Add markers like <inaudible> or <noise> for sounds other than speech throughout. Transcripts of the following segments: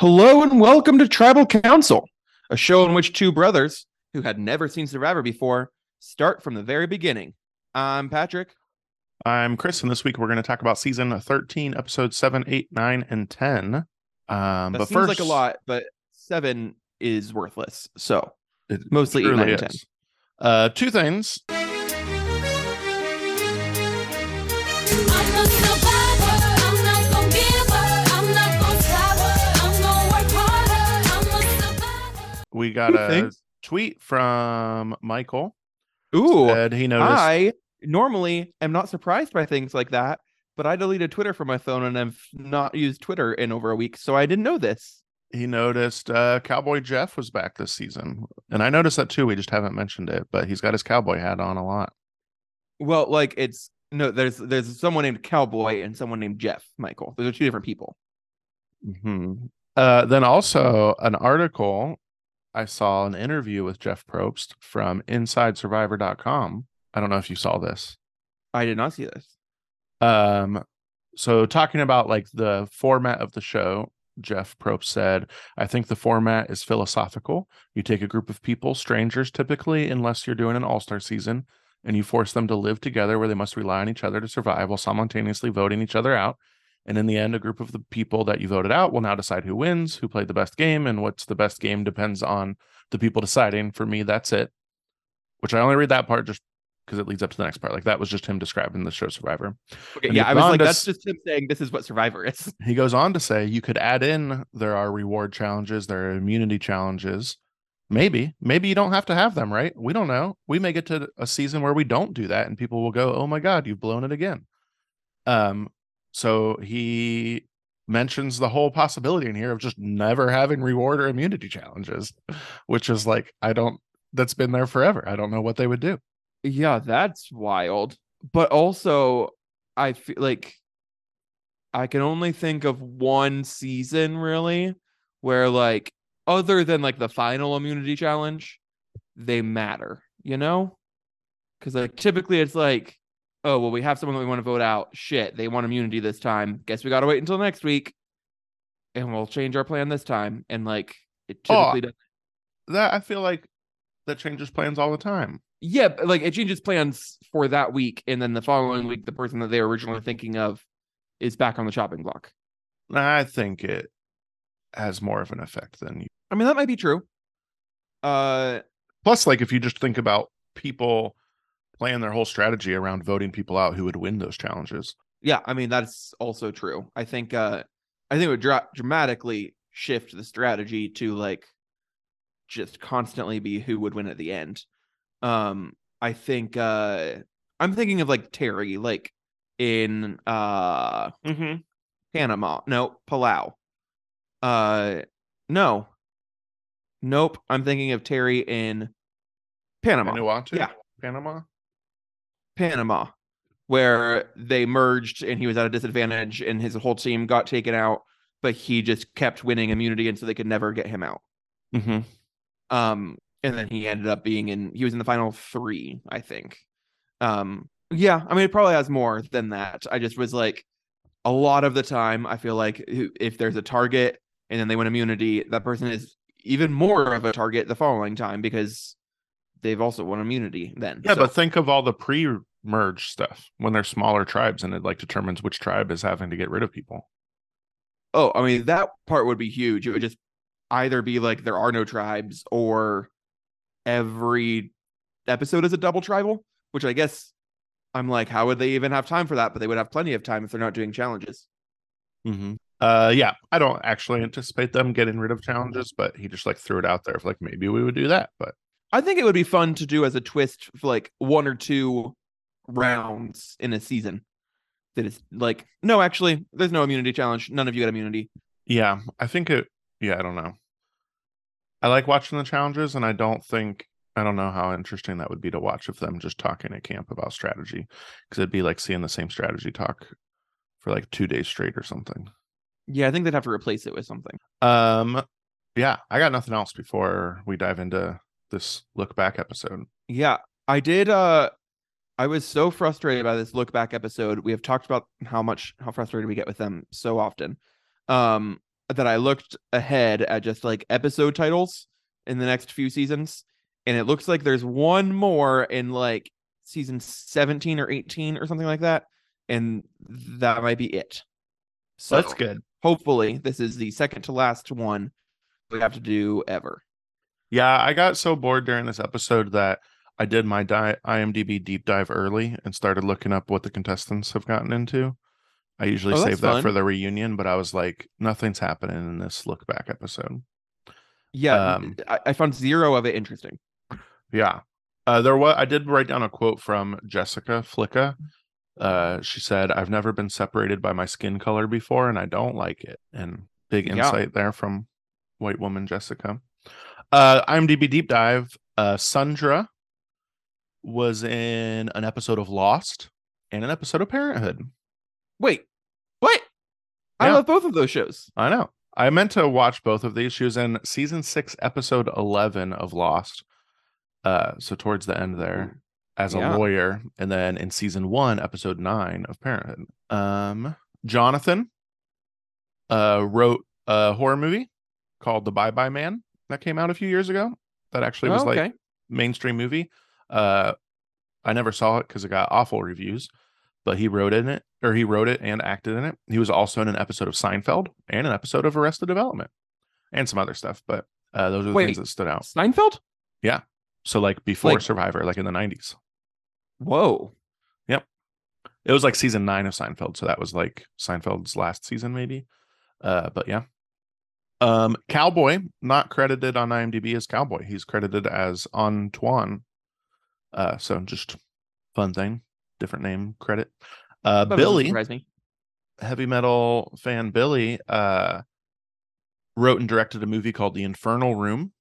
Hello and welcome to Tribal Council, a show in which two brothers who had never seen Survivor before start from the very beginning. I'm Patrick. I'm Chris, and this week we're going to talk about season 13, episodes 7, 8, 9, and 10. Um, That but seems first, like a lot, but seven is worthless. So mostly eight, truly nine, and ten. Uh, two things. We got a tweet from Michael. Ooh, Said he noticed. I normally am not surprised by things like that, but I deleted Twitter from my phone and I've not used Twitter in over a week, so I didn't know this. He noticed uh, Cowboy Jeff was back this season, and I noticed that too. We just haven't mentioned it, but he's got his cowboy hat on a lot. Well, like it's no, there's there's someone named Cao Boi and someone named Jeff Michael. Those are two different people. hmm Uh, then also an article I saw an interview with Jeff Probst from InsideSurvivor.com. I don't know if you saw this. I did not see this. Um, so talking about like the format of the show, Jeff Probst said, "I think the format is philosophical. You take a group of people, strangers typically, unless you're doing an all-star season." And you force them to live together where they must rely on each other to survive while simultaneously voting each other out. And in the end, a group of the people that you voted out will now decide who wins, who played the best game, and what's the best game depends on the people deciding. For me, that's it. Which I only read that part just because it leads up to the next part. Like that was just him describing the show Survivor. Okay, And yeah, I was like, to that's just him saying this is what Survivor is. <laughs> He goes on to say you could add in there are reward challenges, there are immunity challenges. Maybe, maybe you don't have to have them, right? We don't know. We may get to a season where we don't do that and people will go, "Oh my god, you've blown it again." Um so he mentions the whole possibility in here of just never having reward or immunity challenges, which is like I don't that's been there forever. I don't know what they would do. Yeah, that's wild. But also, I feel like I can only think of one season really where like other than like the final immunity challenge, they matter, you know? Cuz like typically it's like, oh, well we have someone that we want to vote out. Shit, they want immunity this time. Guess we got to wait until next week and we'll change our plan this time and like it Oh, typically does That I feel like that changes plans all the time. Yeah, like it changes plans for that week, and then the following week, the person that they were originally thinking of is back on the chopping block. I think it has more of an effect than you. I mean, that might be true. Uh, Plus, like if you just think about people playing their whole strategy around voting people out who would win those challenges. yeah, I mean that's also true. I think, uh, I think it would dra- dramatically shift the strategy to like just constantly be who would win at the end. Um, I think, uh, I'm thinking of like Terry, like in uh Mm-hmm. Panama. No, Palau. Uh no. Nope. I'm thinking of Terry in Panama. Vanuatu, Yeah. Panama. Panama. Where they merged and he was at a disadvantage and his whole team got taken out, but he just kept winning immunity and so they could never get him out. Mm-hmm. Um and then he ended up being in he was in the final three, I think. Um yeah, I mean it probably has more than that. I just was like a lot of the time I feel like if there's a target and then they win immunity, that person is even more of a target the following time because they've also won immunity then. Yeah, So- but think of all the pre-merge stuff when they're smaller tribes and it like determines which tribe is having to get rid of people. Oh, I mean that part would be huge. It would just either be like there are no tribes or every episode is a double tribal, which I guess I'm like, how would they even have time for that? But they would have plenty of time if they're not doing challenges. Mm-hmm. Uh, yeah, I don't actually anticipate them getting rid of challenges, but he just like threw it out there of like maybe we would do that, but I think it would be fun to do as a twist for like one or two rounds in a season. That is like, no, actually, there's no immunity challenge. None of you get immunity. Yeah, I think it. Yeah, I don't know. I like watching the challenges, and I don't think I don't know how interesting that would be to watch of them just talking at camp about strategy, because it'd be like seeing the same strategy talk for like two days straight or something. Yeah, I think they'd have to replace it with something. Um, yeah, I got nothing else before we dive into this look back episode. Yeah, I did. Uh, I was so frustrated by this look back episode. We have talked about how much how frustrated we get with them so often. Um, that I looked ahead at just like episode titles in the next few seasons, and it looks like there's one more in like season 17 or 18 or something like that, and that might be it. So That's good. Hopefully, this is the second to last one we have to do ever. Yeah, I got so bored during this episode that I did my di- IMDb deep dive early and started looking up what the contestants have gotten into. I usually Oh, save that for the reunion, but I was like, nothing's happening in this look back episode. Yeah, Um, I, I found zero of it interesting. Yeah. Uh, there was I did write down a quote from Jessica Flicka. Uh, she said, "I've never been separated by my skin color before, and I don't like it." And big Yeah. insight there from white woman Jessica. Uh, IMDb deep dive. Uh, Sundra was in an episode of Lost and an episode of Parenthood. Wait, what? I love both of those shows. I know. I meant to watch both of these. She was in season six, episode eleven of Lost. Uh, so towards the end there, as Yeah. a lawyer, and then in season one, episode nine of Parenthood. Um, Jonathan, uh, wrote a horror movie called The Bye Bye Man that came out a few years ago. That actually was Oh, like okay. mainstream movie. Uh, I never saw it because it got awful reviews, but he wrote in it, or he wrote it and acted in it. He was also in an episode of Seinfeld and an episode of Arrested Development, and some other stuff. But uh, those are the Wait. things that stood out. Seinfeld? Yeah. So like before Like- Survivor, like in the nineties, Whoa. Yep. It was like season nine of Seinfeld. So that was like Seinfeld's last season, maybe. Uh, but yeah. Um, Cao Boi, not credited on IMDb as Cao Boi. He's credited as Antoine. Uh, so just fun thing, different name credit. Uh, That Billy, me. heavy metal fan Billy, uh, wrote and directed a movie called The Infernal Room,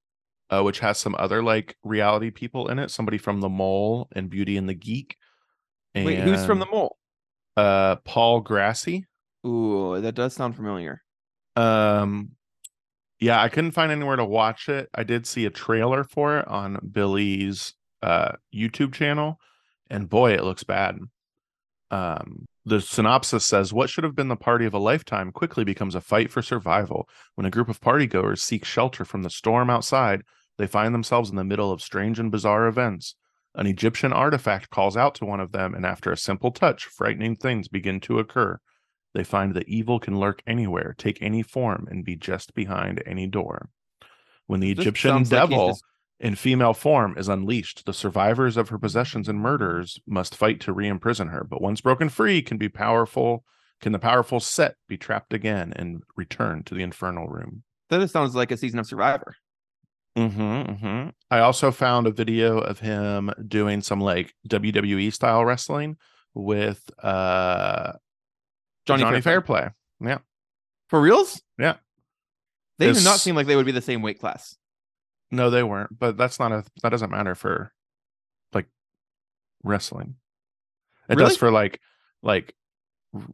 uh, which has some other like reality people in it. Somebody from The Mole and Beauty and the Geek. Wait, who's from the mole? uh Paul Grassy. Ooh, that does sound familiar. Um yeah, I couldn't find anywhere to watch it. I did see a trailer for it on Billy's uh YouTube channel and boy, it looks bad. Um the synopsis says what should have been the party of a lifetime quickly becomes a fight for survival. When a group of partygoers seek shelter from the storm outside, they find themselves in the middle of strange and bizarre events. An Egyptian artifact calls out to one of them, and after a simple touch, frightening things begin to occur. They find that evil can lurk anywhere, take any form, and be just behind any door. When the This Egyptian like devil just- in female form is unleashed, the survivors of her possessions and murders must fight to re-imprison her. But once broken free, can be powerful. Can the powerful set be trapped again and return to the infernal room? That sounds like a season of Survivor. Mm-hmm, mm-hmm. I also found a video of him doing some like WWE style wrestling with uh Johnny, Johnny, Fairplay. Fairplay. For reals? Yeah. They do not seem like they would be the same weight class. No, they weren't, but that's not a that doesn't matter for like wrestling. It Really? does for like like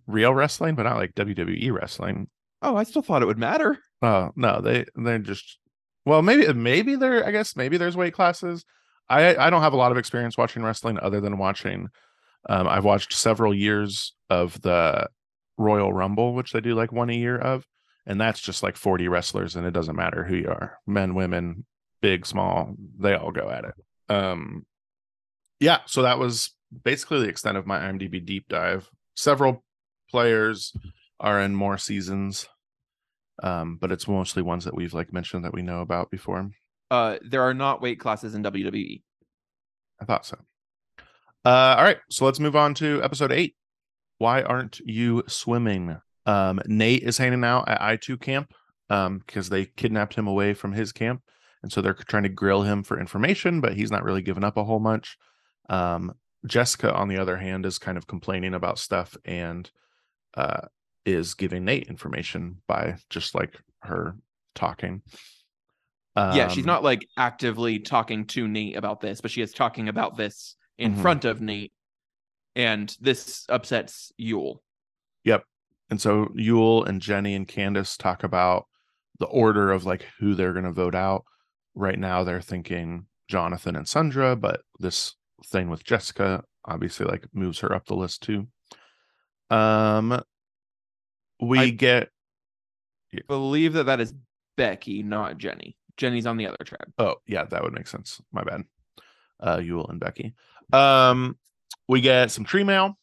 real wrestling, but not like WWE wrestling. Oh, I still thought it would matter. Oh no, they they're just well, maybe maybe there I guess maybe there's weight classes. I I don't have a lot of experience watching wrestling other than watching. Um, I've watched several years of the Royal Rumble, which they do like one a year of, and that's just like 40 wrestlers, and it doesn't matter who you are, men, women, big, small, they all go at it. Um, yeah, so that was basically the extent of my IMDb deep dive. Several players are in more seasons um but it's mostly ones that we've like mentioned that we know about before Uh, there are not weight classes in. WWE. i thought so uh all right so let's move on to episode eight why aren't you swimming um nate is hanging out at Aitu camp um because they kidnapped him away from his camp and so they're trying to grill him for information but he's not really giving up a whole much um jessica on the other hand is kind of complaining about stuff and uh is giving nate information by just like her talking yeah, she's Um, not like actively talking to Nate about this, but she is talking about this in Mhm. front of Nate. And this upsets Yul. Yep. And so Yul and Jenny and Candace talk about the order of like who they're going to vote out. Right now, they're thinking Jonathan and Sundra, but this thing with Jessica obviously like moves her up the list too. Um, we I- get believe that that is Becky, not Jenny. Jenny's on the other tribe. Oh, yeah, that would make sense. My bad. Uh Yul and Becky. Um we get some tree mail.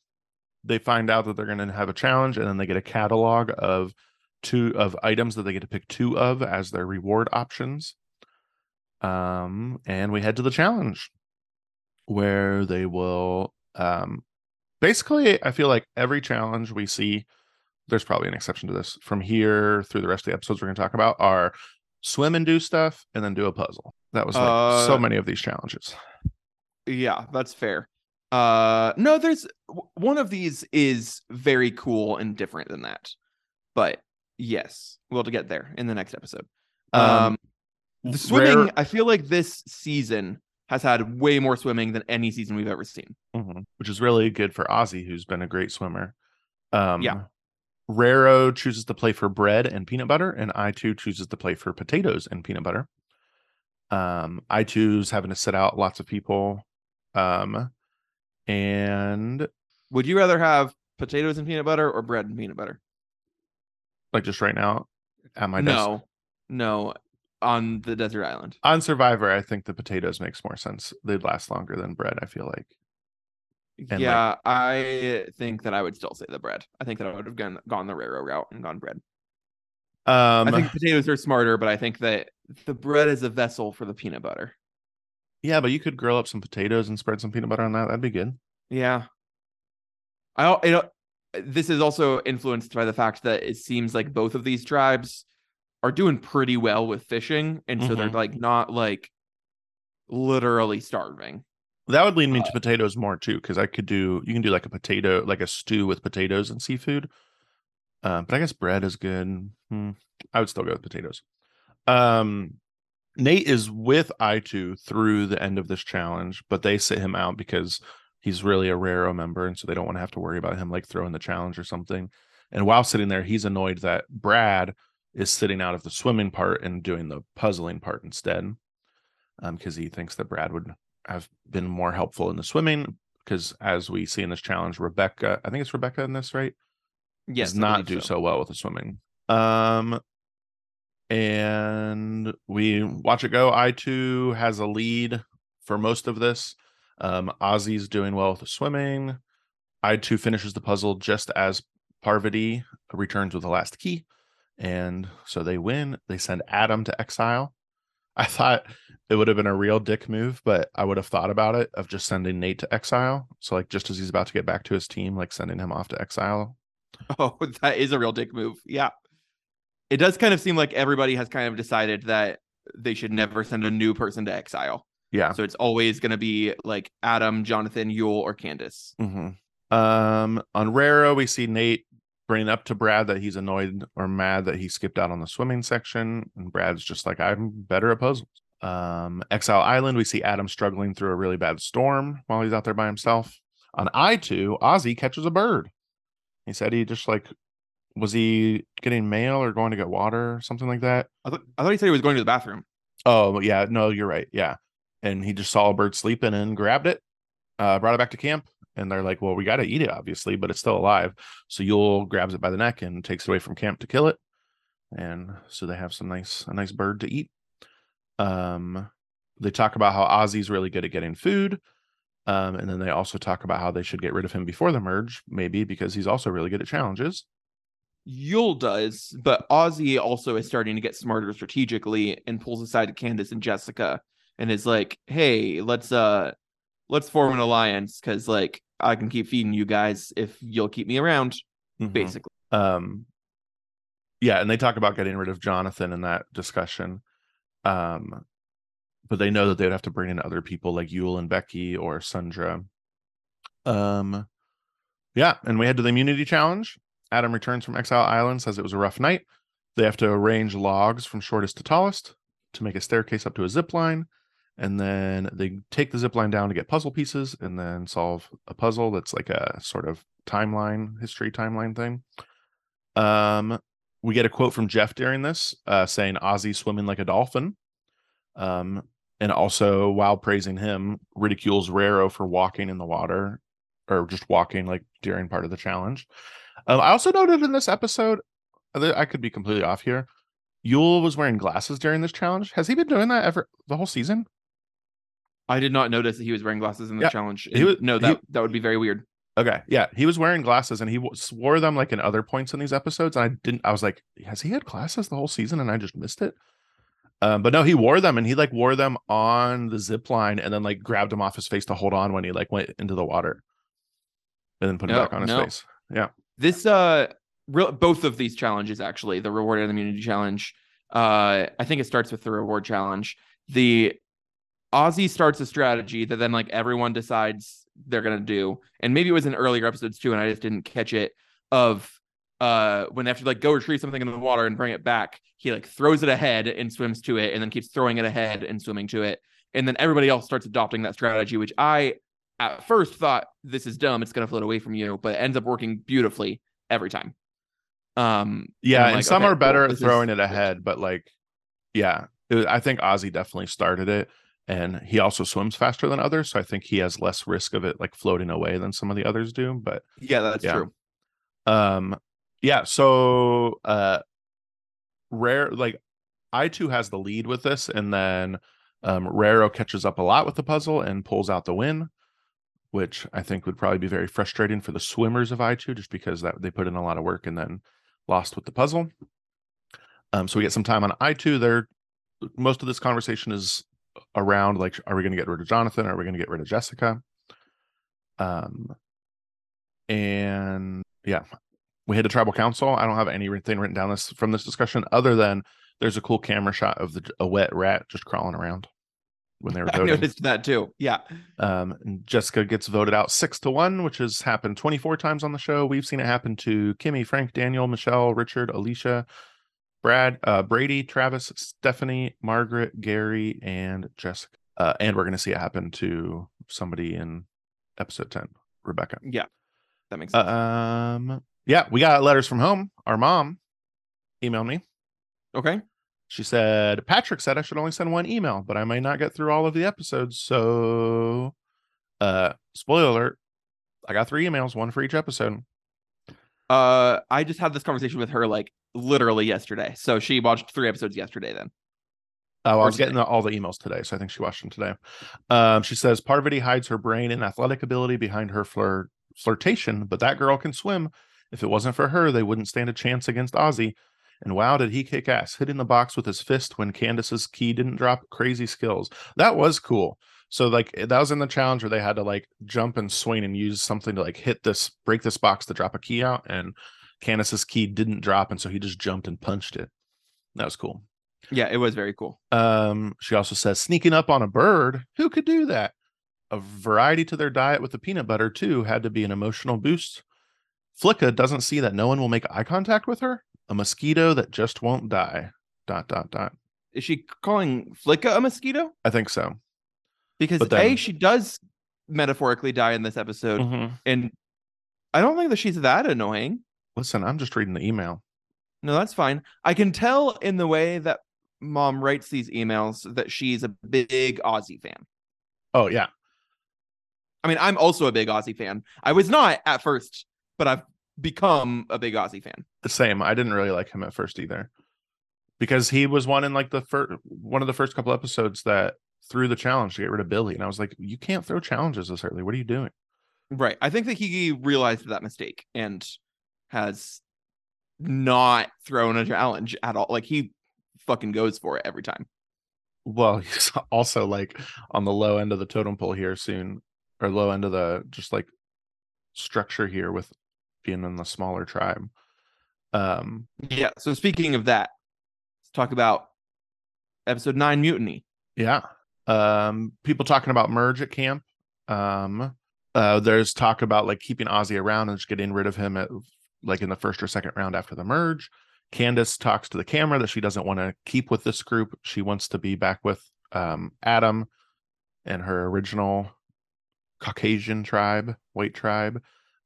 They find out that they're gonna have a challenge, and then they get a catalog of two of items that they get to pick two of as their reward options. Um, and we head to the challenge where they will um basically I feel like every challenge we see, there's probably an exception to this from here through the rest of the episodes we're gonna talk about are swim and do stuff and then do a puzzle. That was like so Uh, many of these challenges. Yeah, that's fair. Uh no, there's one of these is very cool and different than that. But yes, we'll get there in the next episode. Um, Um, the swimming, rare- I feel like this season has had way more swimming than any season we've ever seen. Mhm. which is really good for Ozzy, who's been a great swimmer. Um, Yeah. Raro chooses to play for bread and peanut butter, and Aitu chooses to play for potatoes and peanut butter. Um, Aitu's having to sit out lots of people. Um, and Would you rather have potatoes and peanut butter or bread and peanut butter? like just right now, at my desk, No. no. On the desert island. on Survivor, I think the potatoes makes more sense. They'd last longer than bread. I feel like. And, like- yeah, I think that I would still say the bread. I think that I would have gone gone the railroad route and gone bread. Um, I think potatoes are smarter, but I think that the bread is a vessel for the peanut butter. yeah, but you could grill up some potatoes and spread some peanut butter on that. That'd be good. Yeah. I it, this is also influenced by the fact that it seems like both of these tribes are doing pretty well with fishing, and so they're Mhm. like not like literally starving. That would lead me Uh, to potatoes more too, because I could do you can do like a potato, like a stew with potatoes and seafood. Um, but I guess bread is good. Hmm, I would still go with potatoes. Um, Nate is with Aitu through the end of this challenge, but they sit him out because he's really a Raro member, and so they don't want to have to worry about him like throwing the challenge or something. And while sitting there, he's annoyed that Brad is sitting out of the swimming part and doing the puzzling part instead. Um, because he thinks that Brad would have been more helpful in the swimming. Because as we see in this challenge, Rebecca, I think it's Rebecca in this, right? Yes, does not do so. well with the swimming. Um, and we watch it go. Aitu has a lead for most of this. Um, Ozzy's doing well with the swimming. Aitu finishes the puzzle just as Parvati returns with the last key. And so they win. They send Adam to exile. I thought it would have been a real dick move, but I would have thought about it of just sending Nate to exile. So, like, just as he's about to get back to his team, like sending him off to exile <laughs> Oh, that is a real dick move. Yeah. It does kind of seem like everybody has kind of decided that they should never send a new person to exile. Yeah. So it's always going to be like Adam, Jonathan, Yul, or Candace. hmm Um, on Raro, we see Nate bring up to Brad that he's annoyed or mad that he skipped out on the swimming section, and Brad's just like, "I'm better at puzzles." Um, Exile Island, we see Adam struggling through a really bad storm while he's out there by himself. On Aitu, Ozzy catches a bird. He said he just like was he getting mail or going to get water or something like that. I, th- I thought he said he was going to the bathroom. Oh yeah, no, you're right. Yeah, and he just saw a bird sleeping and grabbed it, uh, brought it back to camp, and they're like, "Well, we got to eat it, obviously, but it's still alive." So Yul grabs it by the neck and takes it away from camp to kill it, and so they have some nice a nice bird to eat. Um, they talk about how Ozzy's really good at getting food. Um, and then they also talk about how they should get rid of him before the merge, maybe because he's also really good at challenges. Yul does, but Ozzy also is starting to get smarter strategically and pulls aside Candace and Jessica and is like, "Hey, let's uh let's form an alliance cuz like I can keep feeding you guys if you'll keep me around." Mhm. Basically. um yeah and they talk about getting rid of jonathan in that discussion um but they know that they would have to bring in other people like Yul and becky or sundra um yeah and we head to the immunity challenge adam returns from exile island says it was a rough night they have to arrange logs from shortest to tallest to make a staircase up to a zip line and then they take the zip line down to get puzzle pieces and then solve a puzzle that's like a sort of timeline history timeline thing um we get a quote from jeff during this uh saying ozzy swimming like a dolphin um and also while praising him ridicules raro for walking in the water or just walking like during part of the challenge um, i also noted in this episode I I could be completely off here. Yul was wearing glasses during this challenge. Has he been doing that ever the whole season? I did not notice that he was wearing glasses in the Yeah, challenge. he was- no, he- that that would be very weird. Okay, yeah, he was wearing glasses and he w- wore them like in other points in these episodes. And I didn't. I was like, has he had glasses the whole season and I just missed it? Um, but no, he wore them and he like wore them on the zip line and then like grabbed them off his face to hold on when he like went into the water, and then put No, back on his no. face. Yeah, This uh real both of these challenges actually, the reward and immunity challenge. Uh I think it starts with the reward challenge. The Ozzy starts a strategy that then like everyone decides they're gonna do. And maybe it was in earlier episodes too, and I just didn't catch it of uh when they have to like go retrieve something in the water and bring it back, he like throws it ahead and swims to it and then keeps throwing it ahead and swimming to it. And then everybody else starts adopting that strategy, which I at first thought this is dumb, it's gonna float away from you, but it ends up working beautifully every time. Um yeah, I'm and like, some okay, are better cool, at this is throwing it ahead, but like, yeah, it was- I think Ozzy definitely started it, and he also swims faster than others, so I think he has less risk of it like floating away than some of the others do. But Yeah, that's Yeah. true. um yeah so uh rare like Aitu has the lead with this and then um raro catches up a lot with the puzzle and pulls out the win which i think would probably be very frustrating for the swimmers of Aitu just because that they put in a lot of work and then lost with the puzzle um so we get some time on Aitu there most of this conversation is around like are we going to get rid of jonathan are we going to get rid of jessica um and yeah we had a tribal council i don't have anything written down this from this discussion other than there's a cool camera shot of the a wet rat just crawling around when they were <laughs> voting. I noticed that too. Yeah. um and jessica gets voted out six to one which has happened 24 times on the show we've seen it happen to kimmy frank daniel michelle richard alicia brad uh brady travis stephanie margaret gary and jessica uh, and we're going to see it happen to somebody in episode 10 rebecca Yeah. That makes sense. um, yeah, we got letters from home. Our mom emailed me. okay. She said, Patrick said I should only send one email, but I may not get through all of the episodes. So, uh, spoiler alert, I got three emails, one for each episode. Uh I just had this conversation with her like literally yesterday. So she watched three episodes yesterday then. Oh, I was getting the, all the emails today, so I think she watched them today. Um, she says Parvati hides her brain and athletic ability behind her flirt flirtation, but that girl can swim. If it wasn't for her, they wouldn't stand a chance against Ozzy. And wow, did he kick ass, hitting the box with his fist when Candace's key didn't drop. Crazy skills. That was cool. So like that was in the challenge where they had to like jump and swing and use something to like hit this, break this box to drop a key out, and Candace's key didn't drop, and so he just jumped and punched it. That was cool. Yeah, it was very cool. Um, she also says sneaking up on a bird. Who could do that? A variety to their diet with the peanut butter too had to be an emotional boost. Flicka doesn't see that no one will make eye contact with her. A mosquito that just won't die. Dot dot dot. Is she calling Flicka a mosquito? I think so. Because But A, she does metaphorically die in this episode, Mhm. and I don't think that she's that annoying. Listen, I'm just reading the email. No, that's fine. I can tell in the way that mom writes these emails that she's a big Ozzy fan. Oh yeah, I mean, I'm also a big Ozzy fan. I was not at first, but I've become a big Ozzy fan. the same. I didn't really like him at first either, because he was one in like the first one of the first couple episodes that threw the challenge to get rid of Billy, and I was like, you can't throw challenges this early. What are you doing? Right. I think that he realized that mistake and has not thrown a challenge at all. Like he fucking goes for it every time. Well, <laughs> he's also like on the low end of the totem pole here soon, or low end of the just like structure here with being in the smaller tribe. Um, Yeah. So speaking of that, let's talk about episode nine mutiny. yeah. Um, people talking about merge at camp. Um, uh, there's talk about like keeping Ozzy around and just getting rid of him at like in the first or second round after the merge. Candace talks to the camera that she doesn't want to keep with this group. She wants to be back with um, Adam and her original Caucasian tribe, white tribe.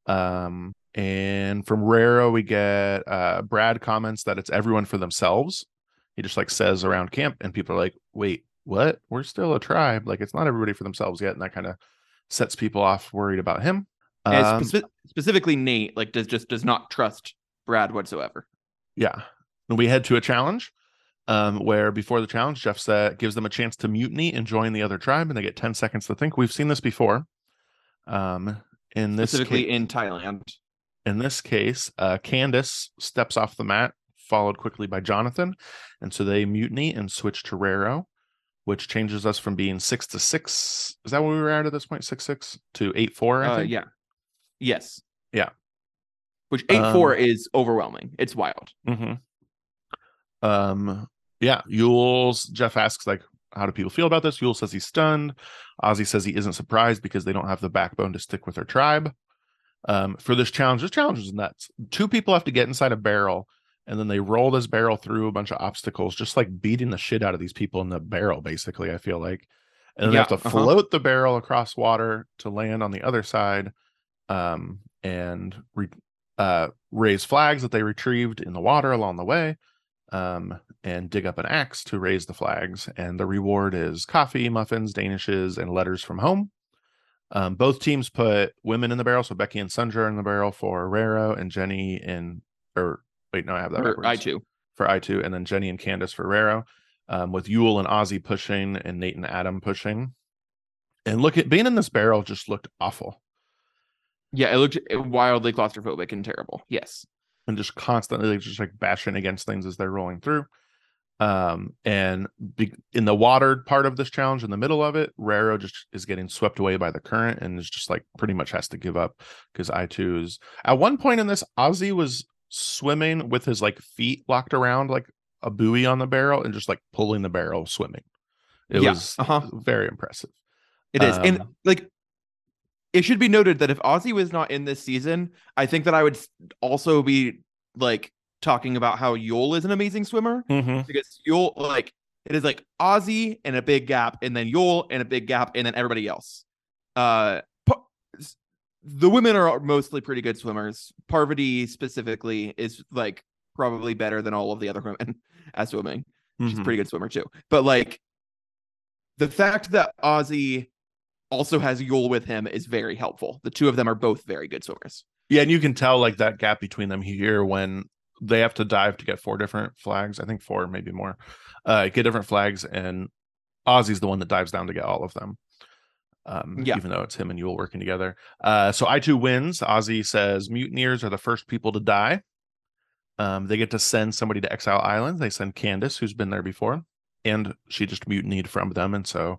Um, and from Raro, we get uh, Brad comments that it's everyone for themselves. He just like says around camp, and people are like, wait, what? We're still a tribe. Like it's not everybody for themselves yet. And that kind of sets people off worried about him. Um, speci- specifically Nate, like does just does not trust Brad whatsoever. Yeah. And we head to a challenge um, where before the challenge, Jeff said, gives them a chance to mutiny and join the other tribe, and they get 10 seconds to think. We've seen this before. Um, in this specifically ca- in Thailand. in this case, uh, Candace steps off the mat, followed quickly by Jonathan. And so they mutiny and switch to Raro, which changes us from being six to six. Is that what we were at at this point? Six, six to eight, four, I Uh, think. yeah. Yes. Yeah. Which eight four Um, is overwhelming. It's wild. Mm-hmm. Um, yeah, Yul's Jeff asks like, how do people feel about this? Yul says he's stunned. Ozzy says he isn't surprised because they don't have the backbone to stick with their tribe. Um, for this challenge, this challenge is nuts. Two people have to get inside a barrel, and then they roll this barrel through a bunch of obstacles, just like beating the shit out of these people in the barrel. Basically, I feel like, and then they have to uh-huh. float the barrel across water to land on the other side, um, and re- uh, raise flags that they retrieved in the water along the way um, and dig up an axe to raise the flags. And the reward is coffee, muffins, danishes, and letters from home. Um, both teams put women in the barrel, so Becky and Sundra are in the barrel for Raro and Jenny in or wait, no, I have that Or I backwards. two. for Aitu, and then Jenny and Candace for Raro, um, with Yul and Ozzy pushing and Nate and Adam pushing. And look at being in this barrel just looked awful. Yeah, it looked wildly claustrophobic and terrible. Yes. and just constantly like, just like bashing against things as they're rolling through. Um, and be, in the watered part of this challenge, in the middle of it, Raro just is getting swept away by the current and is just like pretty much has to give up because Aitu is at one point in this, Ozzy was swimming with his like feet locked around like a buoy on the barrel and just like pulling the barrel swimming. It Yeah, was uh-huh. very impressive. It is. and Um, like it should be noted that if Ozzy was not in this season, I think that I would also be like talking about how Yul is an amazing swimmer because Yul like it is like Ozzy and a big gap and then Yul and a big gap and then everybody else. Uh the women are mostly pretty good swimmers. Parvati specifically is like probably better than all of the other women <laughs> at swimming. She's a Mhm. pretty good swimmer too. But like the fact that Ozzy also has Yul with him is very helpful. The two of them are both very good swimmers. Yeah, and you can tell like that gap between them here when they have to dive to get four different flags. I think four, maybe more. Uh, get different flags, and Ozzy's the one that dives down to get all of them. Um, Yeah. even though it's him and Yul working together. Uh, so Aitu wins. Ozzy says mutineers are the first people to die. Um, they get to send somebody to Exile Island. They send Candace, who's been there before, and she just mutinied from them, and so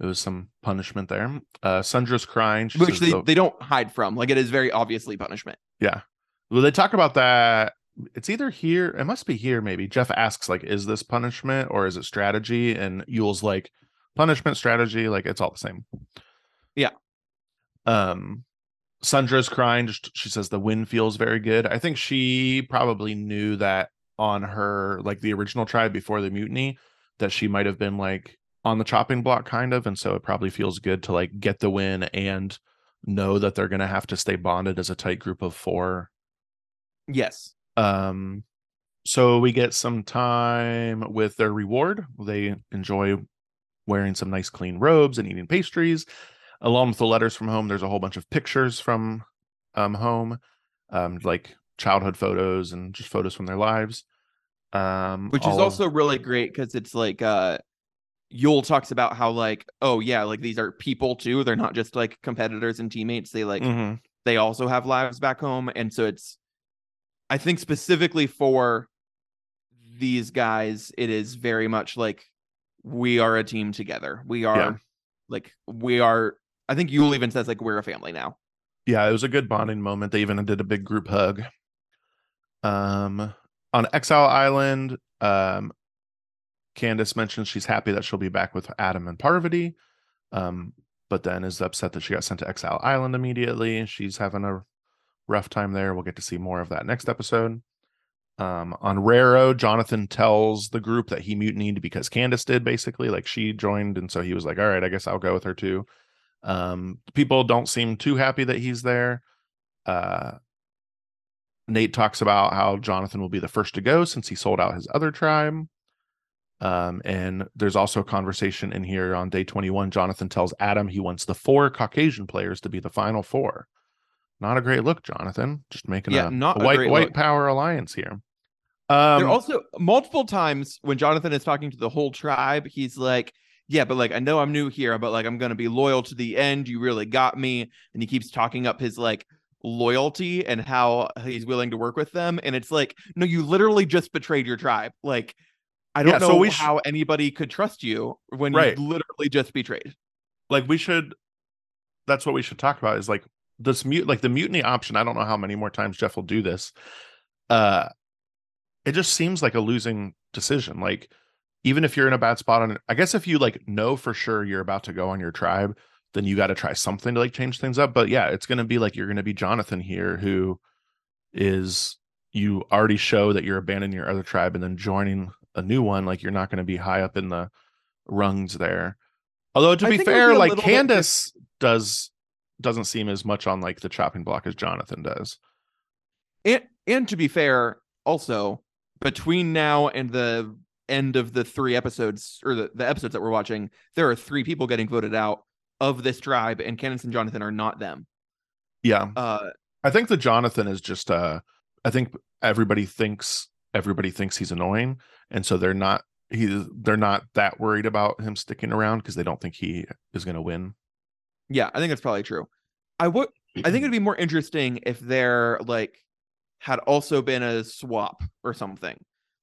it was some punishment there. Uh, Sundra's crying. She Which says they, the- they don't hide from. Like it is very obviously punishment. Yeah. Well, they talk about that. It's either here, it must be here, maybe. Jeff asks, like, is this punishment or is it strategy? And Yul's like, punishment, strategy, like it's all the same. Yeah. Um Sundra's crying, just she says the wind feels very good. I think she probably knew that on her like the original tribe before the mutiny, that she might have been like on the chopping block kind of. And so it probably feels good to like get the win and know that they're gonna have to stay bonded as a tight group of four Yes. um, so we get some time with their reward. They enjoy wearing some nice clean robes and eating pastries. Along with the letters from home, there's a whole bunch of pictures from um home, um, like childhood photos and just photos from their lives. Um, Which is all of- also really great because it's like uh Yul talks about how like, oh yeah, like these are people too. They're not just like competitors and teammates. They like Mhm. they also have lives back home. And so it's I think specifically for these guys, it is very much like we are a team together. We are like we are I think Yul even says like we're a family now. yeah, it was a good bonding moment. They even did a big group hug. Um, on Exile Island, um, Candace mentions she's happy that she'll be back with Adam and Parvati, um, but then is upset that she got sent to Exile Island immediately. She's having a rough time there. We'll get to see more of that next episode. Um, on Raro, Jonathan tells the group that he mutinied because Candace did, basically. Like she joined, and so he was like, All right, I guess I'll go with her too. Um, people don't seem too happy that he's there. Uh, Nate talks about how Jonathan will be the first to go since he sold out his other tribe. Um, and there's also a conversation in here on day 21. Jonathan tells Adam he wants the four Caucasian players to be the final four. Not a great look, Jonathan. Just making Yeah, a, not a white white look. power alliance here. Um, there also multiple times when Jonathan is talking to the whole tribe, he's like, "Yeah, but like I know I'm new here, but like I'm gonna be loyal to the end. You really got me." And he keeps talking up his like loyalty and how he's willing to work with them. And it's like, no, you literally just betrayed your tribe. Like, I don't Yeah, know so we sh- how anybody could trust you when Right. you literally just betrayed. like we should that's what we should talk about is like this mute like the mutiny option i don't know how many more times jeff will do this uh it just seems like a losing decision like even if you're in a bad spot on i guess if you like know for sure you're about to go on your tribe then you got to try something to like change things up but yeah it's going to be like you're going to be jonathan here who is you already show that you're abandoning your other tribe and then joining a new one like you're not going to be high up in the rungs there. Although to I be think it would fair like little bit candace does doesn't seem as much on like the chopping block as jonathan does. And and to be fair, also between now and the end of the three episodes or the, the episodes that we're watching, there are three people getting voted out of this tribe, and Candace and Jonathan are not them. yeah. Uh i think the jonathan is just uh i think everybody thinks everybody thinks he's annoying and so they're not he they're not that worried about him sticking around because they don't think he is going to win yeah, I think that's probably true. I would I think it'd be more interesting if there like had also been a swap or something.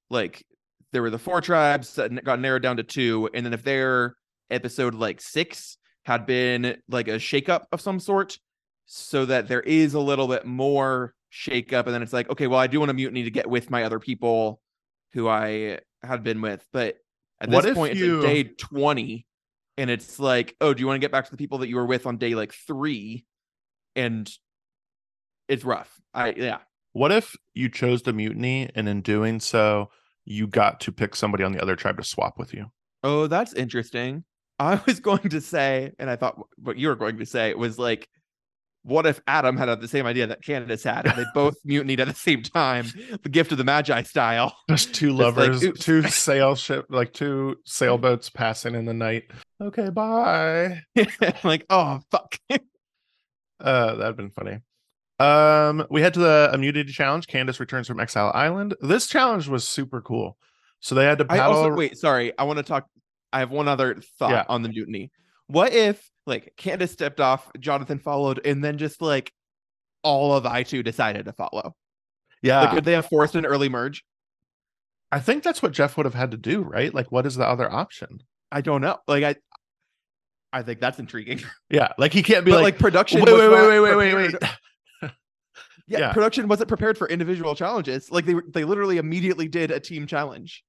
Like there were the four tribes that got narrowed down to two, and then if their episode like six had been like a shakeup of some sort, so that there is a little bit more shakeup, and then it's like, okay, well, I do want a mutiny to get with my other people who I had been with, but at What this point, you- it's like day twenty, and it's like, oh, do you want to get back to the people that you were with on day like three? And it's rough. I yeah. What if you chose the mutiny and in doing so, you got to pick somebody on the other tribe to swap with you? Oh, that's interesting. I was <laughs> going to say, and I thought what you were going to say was like, what if Adam had the same idea that Candace had, and they both <laughs> mutinied at the same time, the gift of the Magi style? Just two Just like, lovers, two <laughs> sail ship, like two sailboats passing in the night. Okay, bye. <laughs> like, oh fuck. Uh, that'd been funny. Um, we head to the immunity challenge. Candace returns from Exile Island. This challenge was super cool. So they had to I paddle. also wait, sorry. I want to talk. I have one other thought Yeah. on the mutiny. What if like Candace stepped off, Jonathan followed, and then just like all of Aitu decided to follow? yeah, Like, could they have forced an early merge? I think that's what Jeff would have had to do, right? Like, what is the other option? I don't know. Like I, I think that's intriguing. <laughs> Yeah, like he can't be but like, like, production. wait, wait, wait, wait, wait, wait, <laughs> wait. Yeah, Yeah. production wasn't prepared for individual challenges. Like they they literally immediately did a team challenge.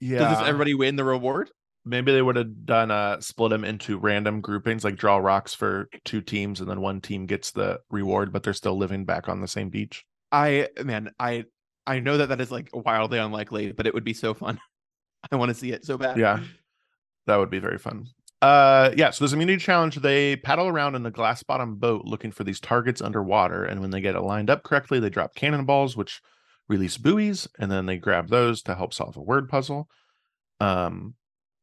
Yeah, Does this everybody win the reward? Maybe they would have done uh split them into random groupings, like draw rocks for two teams, and then one team gets the reward, but they're still living back on the same beach. I man, I I know that that is like wildly unlikely, but it would be so fun. <laughs> I want to see it so bad. Yeah. That would be very fun. Uh yeah, so there's a immunity challenge. They paddle around in a glass bottom boat looking for these targets underwater. And when they get it lined up correctly, they drop cannonballs, which release buoys, and then they grab those to help solve a word puzzle. Um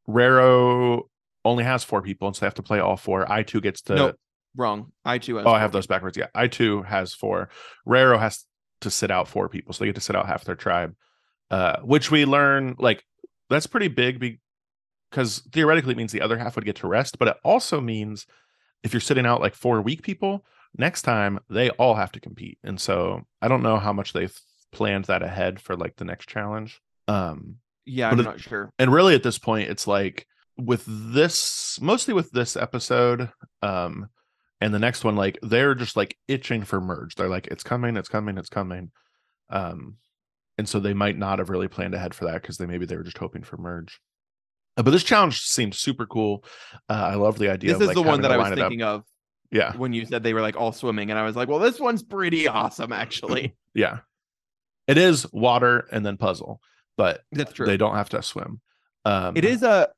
Raro only has four people, and so they have to play all four. Aitu gets to Nope. Wrong. Aitu. Oh, I have those backwards. Yeah. Aitu has four. Raro has to sit out four people, so they get to sit out half their tribe. Uh, which we learn like that's pretty big because theoretically it means the other half would get to rest, but it also means if you're sitting out like four weak people, next time they all have to compete. And so I don't know how much they've planned that ahead for like the next challenge. Um, Yeah, But I'm it- not sure. and really at this point it's like with this mostly with this episode um and the next one like they're just like itching for merge. They're like it's coming it's coming it's coming. Um and so they might not have really planned ahead for that because they maybe they were just hoping for merge. Uh, but this challenge seemed super cool. Uh, i love the idea This of, is like, the one that I was up. thinking of yeah. when you said they were like all swimming, and I was like, well, this one's pretty awesome, <laughs> actually. yeah. It is water and then puzzle but That's true. they don't have to swim um It is a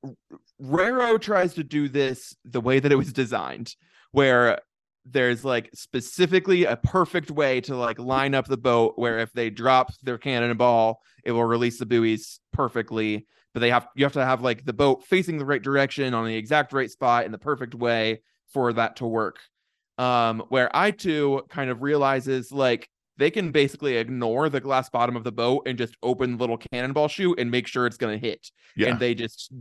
Raro tries to do this the way that it was designed, where there's like specifically a perfect way to like line up the boat where if they drop their cannonball, it will release the buoys perfectly. But they have you have to have like the boat facing the right direction on the exact right spot in the perfect way for that to work. Um, where Aitu kind of realizes like they can basically ignore the glass bottom of the boat and just open the little cannonball chute and make sure it's going to hit. Yeah. And they just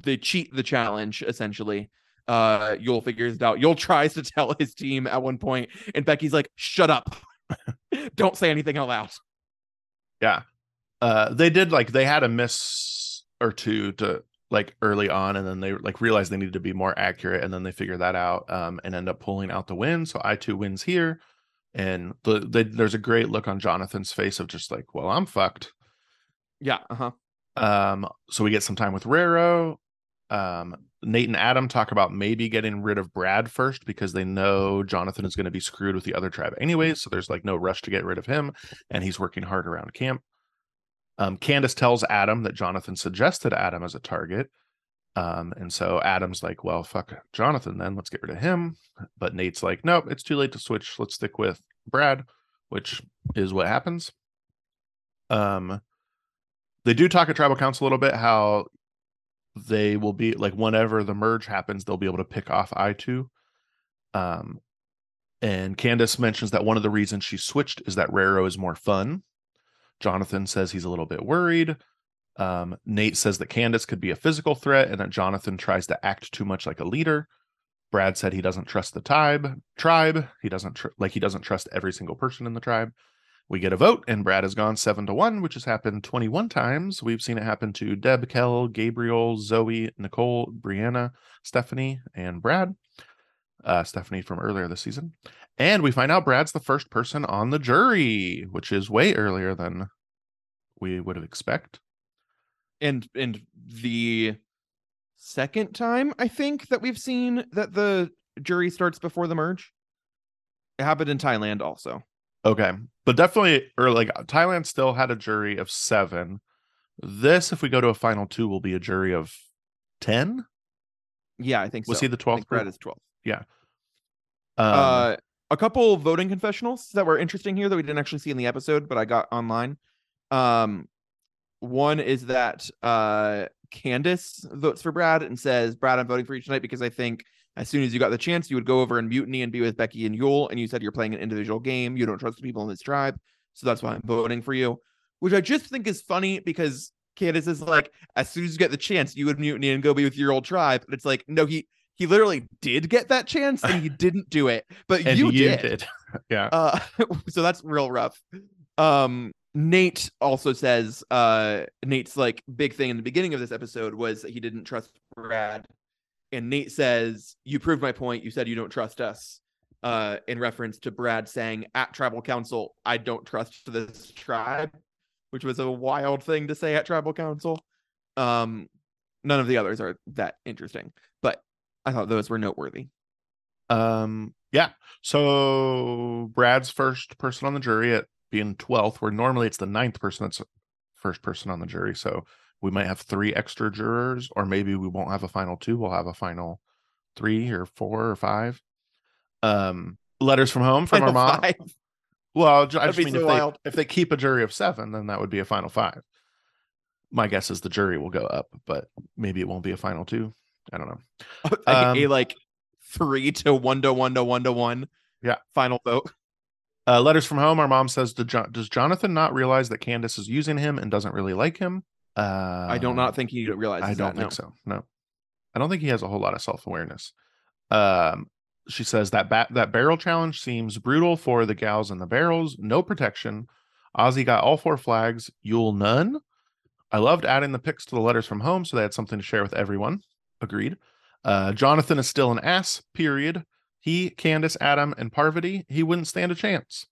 they cheat the challenge essentially. Uh, Yul figures it out. Yul <laughs> tries to tell his team at one point, and Becky's like, "Shut up! <laughs> Don't say anything out loud." Yeah. Uh they did like they had a miss or two to like early on and then they like realized they needed to be more accurate and then they figure that out um and end up pulling out the win. So Aitu wins here. And the, the there's a great look on Jonathan's face of just like, well, I'm fucked. Yeah. Uh huh. Um so we get some time with Raro. Um Nate and Adam talk about maybe getting rid of Brad first because they know Jonathan is going to be screwed with the other tribe anyways. So there's like no rush to get rid of him, and he's working hard around camp. Um, Candace tells Adam that Jonathan suggested Adam as a target. Um, and so Adam's like, well, fuck Jonathan, then let's get rid of him. But Nate's like, nope, it's too late to switch. Let's stick with Brad, which is what happens. Um, they do talk at tribal council a little bit how they will be like whenever the merge happens, they'll be able to pick off Aitu. Um, and Candace mentions that one of the reasons she switched is that Raro is more fun. Jonathan says he's a little bit worried. Um, Nate says that Candace could be a physical threat and that Jonathan tries to act too much like a leader. Brad said he doesn't trust the tribe. Tribe. He doesn't tr- like he doesn't trust every single person in the tribe. We get a vote, and Brad has gone seven to one, which has happened 21 times. We've seen it happen to Deb, Kel, Gabriel, Zoe, Nicole, Brianna, Stephanie, and Brad. Uh, Stephanie from earlier this season. And we find out Brad's the first person on the jury, which is way earlier than we would have expect. And and the second time I think that we've seen that the jury starts before the merge. It happened in Thailand also. Okay. But definitely or like Thailand still had a jury of seven. This, if we go to a final two, will be a jury of ten. Yeah, I think so. Was he the 12th think Brad is 12th. Um, uh, a couple voting confessionals that were interesting here that we didn't actually see in the episode, but I got online. Um, one is that uh Candace votes for Brad and says, "Brad, I'm voting for you tonight because I think as soon as you got the chance, you would go over and mutiny and be with Becky and Yul. And you said you're playing an individual game. You don't trust the people in this tribe, so that's why I'm voting for you." Which I just think is funny because Candace is like, as soon as you get the chance, you would mutiny and go be with your old tribe. And it's like, no, he he literally did get that chance and he <laughs> didn't do it, but you, you, did. did. <laughs> yeah. Uh, <laughs> so that's real rough. Um, Nate also says, uh, Nate's like big thing in the beginning of this episode was that he didn't trust Brad, and Nate says, "You proved my point. You said you don't trust us." Uh, in reference to Brad saying at Tribal Council, "I don't trust this tribe," which was a wild thing to say at Tribal Council. Um, none of the others are that interesting, but I thought those were noteworthy. Um, yeah. So Brad's first person on the jury at being 12th, where normally it's the ninth person that's first person on the jury. So we might have three extra jurors, or maybe we won't have a final two. We'll have a final three or four or five. Um, letters from home from Final our mom. five. Well, I That'd just mean so if they, if they keep a jury of seven, then that would be a final five. My guess is the jury will go up, but maybe it won't be a final two. I don't know. a, <laughs> a Um, like three to one to one to one to one. Yeah. Final vote. Uh, letters from home. Our mom says, "Did Jo- Does Jonathan not realize that Candace is using him and doesn't really like him?" Uh, I don't not think he realizes I don't that. think so. No, I don't think he has a whole lot of self awareness. Um, she says that ba- that barrel challenge seems brutal for the gals in the barrels. No protection. Ozzy got all four flags. Yul none. I loved adding the pics to the letters from home, so they had something to share with everyone. Agreed. Uh, Jonathan is still an ass. Period. He, Candace, Adam, and Parvati. He wouldn't stand a chance.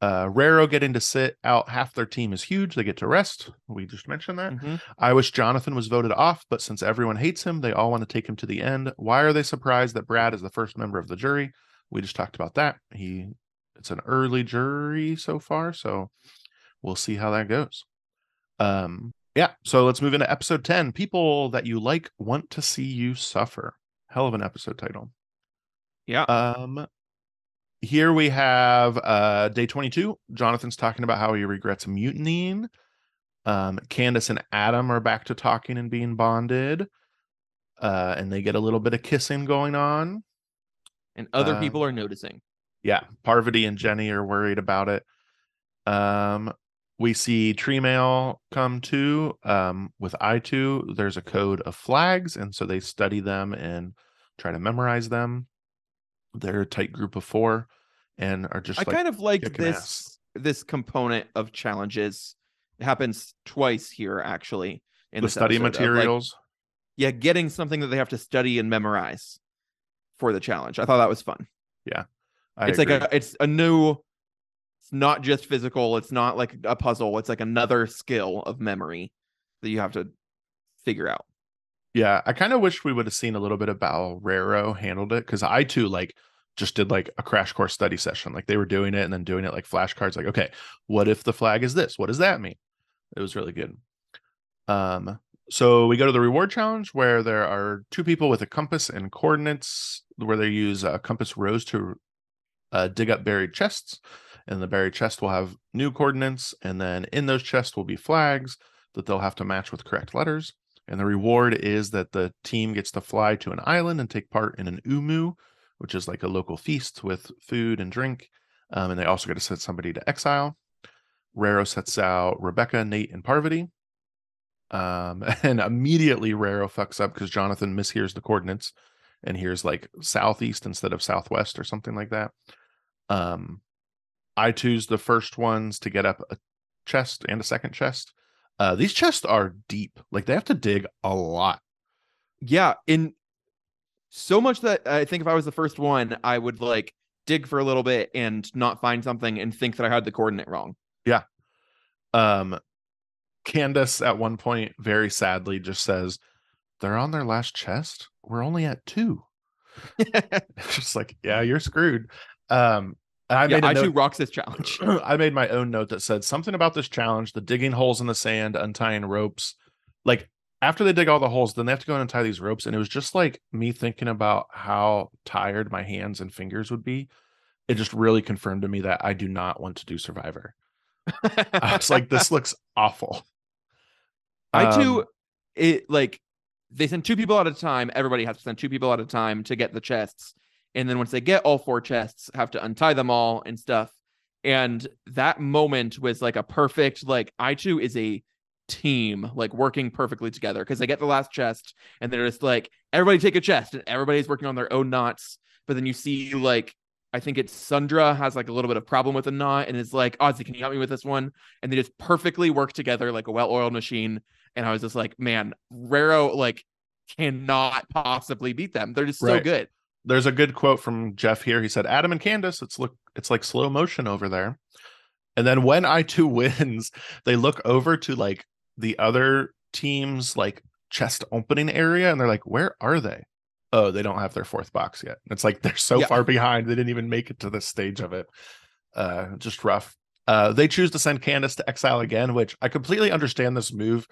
Uh, Raro getting to sit out half their team is huge. They get to rest. We just mentioned that. Mhm. I wish Jonathan was voted off, but since everyone hates him, they all want to take him to the end. Why are they surprised that Brad is the first member of the jury? We just talked about that. He it's an early jury so far, so we'll see how that goes. Um yeah, so let's move into episode 10. People that you like want to see you suffer. Hell of an episode title. Yeah. Um here we have uh day 22. Jonathan's talking about how he regrets mutinying. Um, Candace and Adam are back to talking and being bonded. Uh, and they get a little bit of kissing going on. and other Uh, people are noticing. Yeah, Parvati and Jenny are worried about it. Um, we see tree mail come too. Um, with Aitu, there's a code of flags, and so they study them and try to memorize them. They're a tight group of four and are just I like kind of like this ass. this component of challenges. It happens twice here actually in the study of, like, materials. yeah, getting something that they have to study and memorize for the challenge. I thought that was fun. I it's agree. like a it's a new it's not just physical, it's not like a puzzle, it's like another skill of memory that you have to figure out. Yeah, I kind of wish we would have seen a little bit how Raro handled it because Aitu like just did like a crash course study session. Like they were doing it and then doing it like flashcards. Like, okay, what if the flag is this? What does that mean? It was really good. Um, so we go to the reward challenge where there are two people with a compass and coordinates where they use uh, compass rose to uh, dig up buried chests, and the buried chest will have new coordinates, and then in those chests will be flags that they'll have to match with correct letters. And the reward is that the team gets to fly to an island and take part in an umu, which is like a local feast with food and drink. Um, and they also get to send somebody to exile. Raro sets out Rebecca, Nate, and Parvati. Um, <laughs> and immediately Raro fucks up because Jonathan mishears the coordinates and hears like southeast instead of southwest or something like that. Um, Aitu's the first ones to get up a chest and a second chest. Uh, these chests are deep, like they have to dig a lot. Yeah, in so much that I think if I was the first one, I would like dig for a little bit and not find something and think that I had the coordinate wrong. Yeah. Um, Candace at one point very sadly just says, "They're on their last chest. We're only at two. <laughs> <laughs> Just like, yeah, you're screwed. Um, I yeah, made a I note- too rocks this challenge. <clears throat> I made my own note that said something about this challenge, the digging holes in the sand, untying ropes. Like after they dig all the holes, then they have to go and untie these ropes. And it was just like me thinking about how tired my hands and fingers would be. It just really confirmed to me that I do not want to do Survivor. <laughs> I was like, this looks awful. I too, Um, it like they send two people at a time. Everybody has to send two people at a time to get the chests, and then once they get all four chests, have to untie them all and stuff. And that moment was like a perfect like Aitu is a team like working perfectly together because they get the last chest and they're just like everybody take a chest and everybody's working on their own knots. But then you see like I think it's Sundra has like a little bit of problem with a knot and is like Ozzy, can you help me with this one? And they just perfectly work together like a well-oiled machine and I was just like, man, Raro like cannot possibly beat them. They're just so good. There's a good quote from Jeff here. He said, Adam and Candace, it's look it's like slow motion over there. And then when Aitu <laughs> wins, they look over to like the other team's like chest opening area and they're like, where are they? Oh, they don't have their fourth box yet. It's like they're so Yeah. far behind, they didn't even make it to this stage of it. Uh just rough. Uh they choose to send Candace to exile again, which I completely understand this move,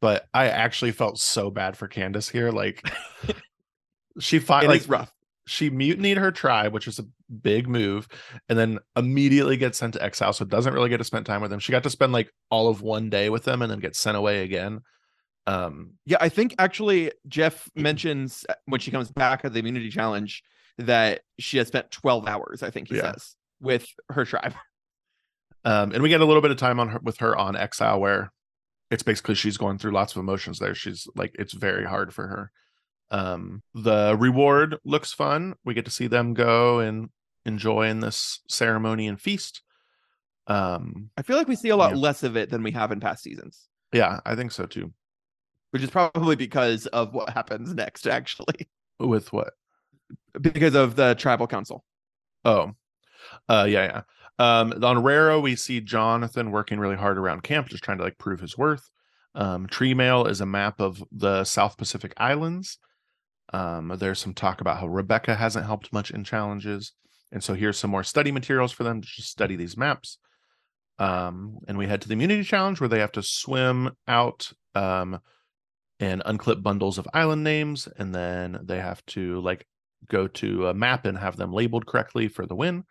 but I actually felt so bad for Candace here. Like <laughs> she fought like rough. She mutinied her tribe, which is a big move, and then immediately gets sent to exile. So doesn't really get to spend time with them. She got to spend like all of one day with them and then get sent away again. Um, Yeah, I think actually Jeff <clears throat> mentions uh, when she comes back at the immunity challenge that she has spent 12 hours, I think he Yeah. says, with her tribe. <laughs> um, and we get a little bit of time on her with her on exile where it's basically she's going through lots of emotions there. She's like it's very hard for her. Um, the reward looks fun. We get to see them go and enjoy in this ceremony and feast. Um, I feel like we see a lot Yeah. less of it than we have in past seasons, yeah, I think so too. which is probably because of what happens next, actually, With what? because of the tribal council. Oh, uh, yeah, yeah. Um, on Raro, we see Jonathan working really hard around camp, just trying to like prove his worth. Um, Tree Mail is a map of the South Pacific Islands. Um, there's some talk about how Rebecca hasn't helped much in challenges, and so here's some more study materials for them to just study these maps. Um, and we head to the immunity challenge where they have to swim out um, and unclip bundles of island names, and then they have to like go to a map and have them labeled correctly for the win.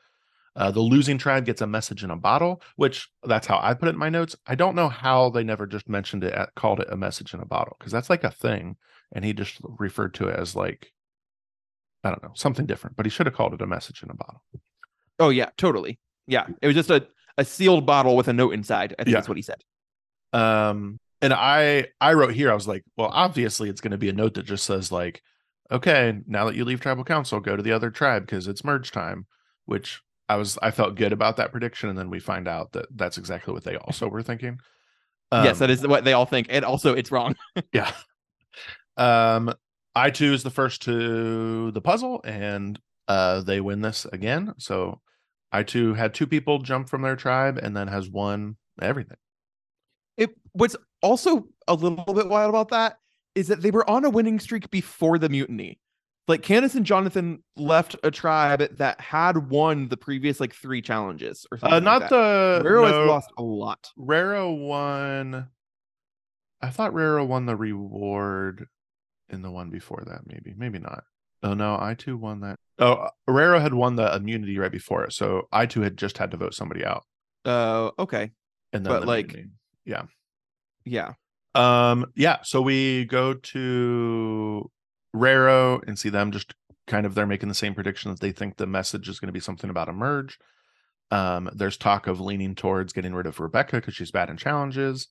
Uh, the losing tribe gets a message in a bottle, which that's how I put it in my notes. I don't know how they never just mentioned it, at, called it a message in a bottle, because that's like a thing. And he just referred to it as like, I don't know, something different, but he should have called it a message in a bottle. Oh yeah, totally. Yeah, it was just a a sealed bottle with a note inside. I think Yeah. that's what he said. Um, and I I wrote here, I was like, well, obviously it's going to be a note that just says like, okay, now that you leave tribal council, go to the other tribe because it's merge time. Which I was I felt good about that prediction, and then we find out that that's exactly what they also were thinking. yes, Um, that is what they all think, and also it's wrong. <laughs> Yeah. Um, Aitu is the first to the puzzle, and uh, they win this again. So Aitu had two people jump from their tribe, and then has won everything. It what's also a little bit wild about that is that they were on a winning streak before the mutiny. Like Candace and Jonathan left a tribe that had won the previous like three challenges or something. Uh, not like the Raro has lost a lot. Raro won. I thought Raro won the reward in the one before that. Maybe, maybe not. Oh no, Aitu won that. Oh, Raro had won the immunity right before it, so Aitu had just had to vote somebody out, Uh, okay, and then But, the like- yeah, yeah, Um, yeah, so we go to Raro and see them just kind of they're making the same prediction that they think the message is going to be something about a merge. Um, there's talk of leaning towards getting rid of Rebecca because she's bad in challenges.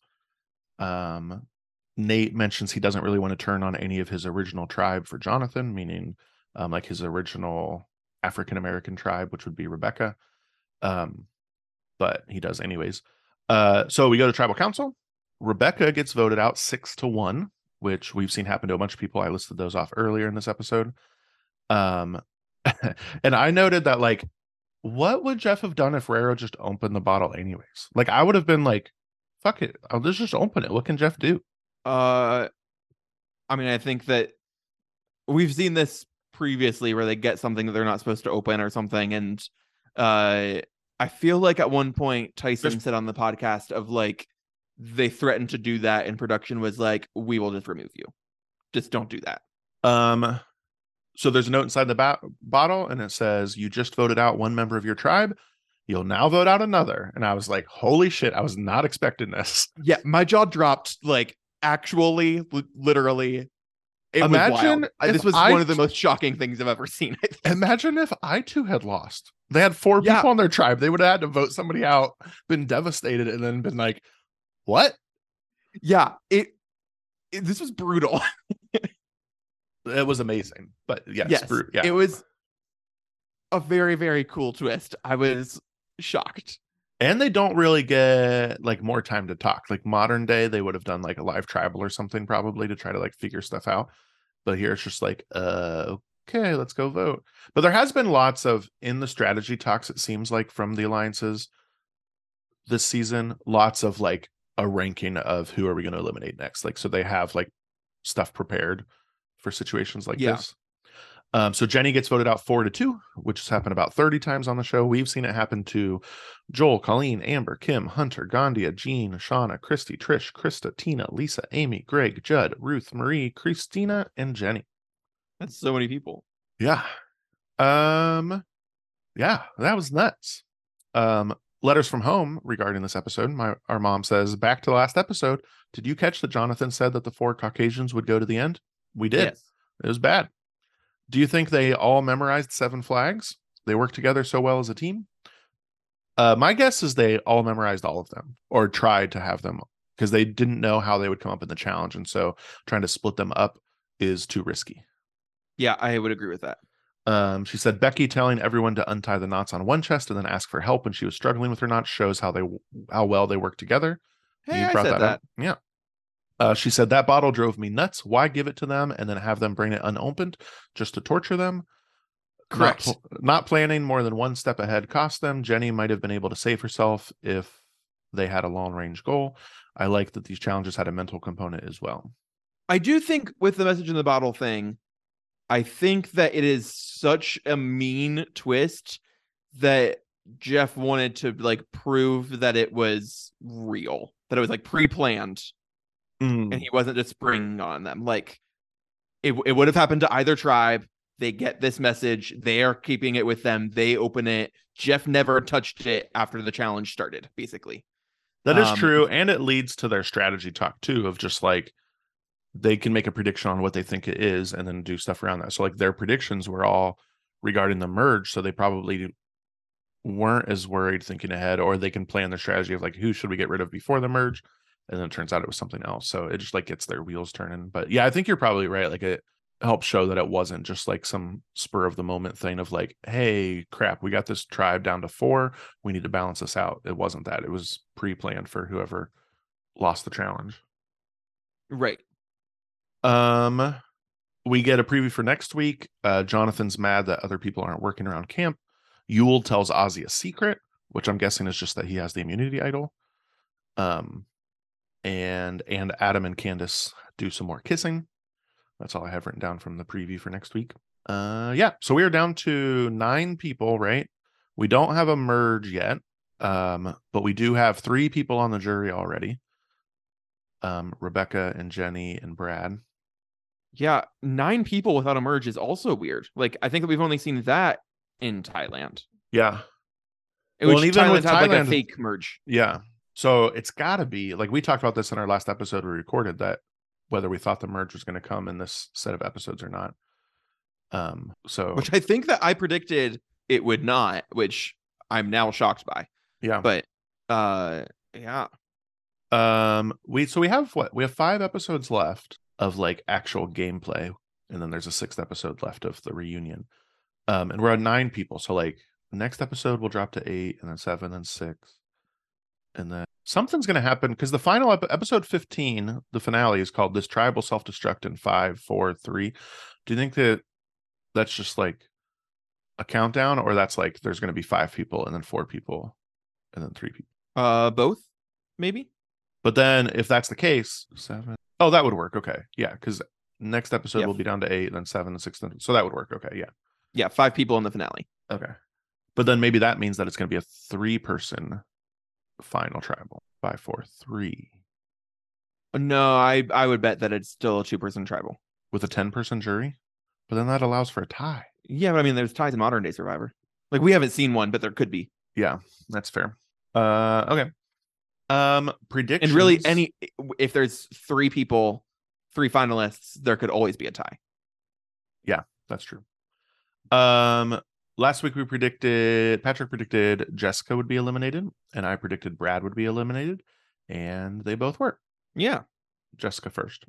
Um, Nate mentions he doesn't really want to turn on any of his original tribe for Jonathan, meaning um, like his original African American tribe, which would be Rebecca. Um, but he does anyways. Uh, so we go to tribal council. Rebecca gets voted out six to one, which we've seen happen to a bunch of people. I listed those off earlier in this episode. Um, <laughs> and I noted that like, what would Jeff have done if Raro just opened the bottle anyways? Like, I would have been like, fuck it, I'll just just open it. What can Jeff do? Uh, I mean, I think that we've seen this previously where they get something that they're not supposed to open or something, and uh, I feel like at one point Tyson There's- said on the podcast of like they threatened to do that, and production was like, "We will just remove you. Just don't do that." Um, so there's a note inside the bottle, and it says, "You just voted out one member of your tribe. You'll now vote out another." And I was like, "Holy shit! I was not expecting this." Yeah, my jaw dropped. Like actually, li- literally. It Imagine was. I- this was I one of the most shocking things I've ever seen. Imagine if Aitu had lost. They had four Yeah. people on their tribe. They would have had to vote somebody out, been devastated, and then been like, "What?" Yeah, it, it. This was brutal. <laughs> It was amazing, but yes, yes, yeah. it was a very very cool twist. I was shocked. and they don't really get like more time to talk. Like modern day, they would have done like a live tribal or something probably to try to like figure stuff out. But here it's just like, uh, okay, let's go vote. But there has been lots of in the strategy talks. It seems like from the alliances this season, lots of like a ranking of who are we going to eliminate next. Like so, they have like stuff prepared for situations like Yeah. this. Um, so Jenny gets voted out four to two, which has happened about 30 times on the show. We've seen it happen to Joel, Colleen, Amber, Kim, Hunter, Ghandia, Jean, Shauna, Christy, Trish, Krista, Tina, Lisa, Amy, Greg, Judd, Ruth, Marie, Christina, and Jenny. That's so many people. Yeah. Um yeah, that was nuts. Um letters from home regarding this episode. My our mom says, back to the last episode. Did you catch that Jonathan said that the four Caucasians would go to the end? We did. Yes. It was bad. Do you think they all memorized seven flags? They work together so well as a team? Uh, my guess is they all memorized all of them or tried to have them because they didn't know how they would come up in the challenge. And so trying to split them up is too risky. Yeah, I would agree with that. Um, she said Becky telling everyone to untie the knots on one chest and then ask for help when she was struggling with her knots shows how they how well they work together. Hey, I said that. up. Yeah. Uh, she said that bottle drove me nuts. Why give it to them and then have them bring it unopened just to torture them? Not Correct. pl- Not, planning more than one step ahead cost them. Jenny might have been able to save herself if they had a long range goal. I like that these challenges had a mental component as well. I do think with the message in the bottle thing, I think that it is such a mean twist that Jeff wanted to like prove that it was real, that it was like pre-planned Mm. and he wasn't just springing on them. Like it, it would have happened to either tribe. They get this message, they are keeping it with them, they open it. Jeff never touched it after the challenge started, basically. That is Um, true, and it leads to their strategy talk too of just like they can make a prediction on what they think it is and then do stuff around that. So like their predictions were all regarding the merge, so they probably weren't as worried thinking ahead, or they can plan their strategy of like who should we get rid of before the merge, and then it turns out it was something else. So it just like gets their wheels turning. But yeah, I think you're probably right. Like it helped show that it wasn't just like some spur of the moment thing of like, hey, crap, we got this tribe down to four. We need to balance this out. It wasn't that. It was pre-planned for whoever lost the challenge. Right. Um, we get a preview for next week. Uh, Jonathan's mad that other people aren't working around camp. Yul tells Ozzy a secret, which I'm guessing is just that he has the immunity idol. Um, and and Adam and Candace do some more kissing. That's all I have written down from the preview for next week. Uh, yeah. So we are down to nine people, right? We don't have a merge yet, um, but we do have three people on the jury already. Um, Rebecca and Jenny and Brad. Yeah, nine people without a merge is also weird. Like I think that we've only seen that in Thailand. Yeah, In Well, even Thailand with had like Thailand- a fake merge. Yeah. So it's got to be like we talked about this in our last episode we recorded that whether we thought the merge was going to come in this set of episodes or not. Um so Which I think that I predicted it would not, which I'm now shocked by. yeah. But uh yeah. Um we so we have what? We have 5 episodes left of like actual gameplay and then there's a sixth episode left of the reunion. Um and we're at 9 people. So like the next episode will drop to 8 and then 7 and 6. And then something's going to happen because the final ep- episode 15, the finale is called This Tribe Will Self Destruct in five, four, three. Do you think that that's just like a countdown or that's like there's going to be five people and then four people and then three people? Uh both, maybe? But then if that's the case, seven. Oh, that would work. Okay. Yeah. Because next episode Yeah. will be down to eight, then seven, and six. then- So that would work. Okay. Yeah. Yeah, five people in the finale. Okay. But then maybe that means that it's going to be a three person final tribal. Five, four, three. No, I I would bet that it's still a two person tribal. with a 10 person jury but then that allows for a tie Yeah, but I mean there's ties in modern day survivor. Like we haven't seen one, but there could be. yeah that's fair uh okay um predictions. And really any if there's three people, three finalists, there could always be a tie. Yeah, that's true. Um last week we predicted patrick predicted jessica would be eliminated and i predicted brad would be eliminated and they both were. Yeah. jessica first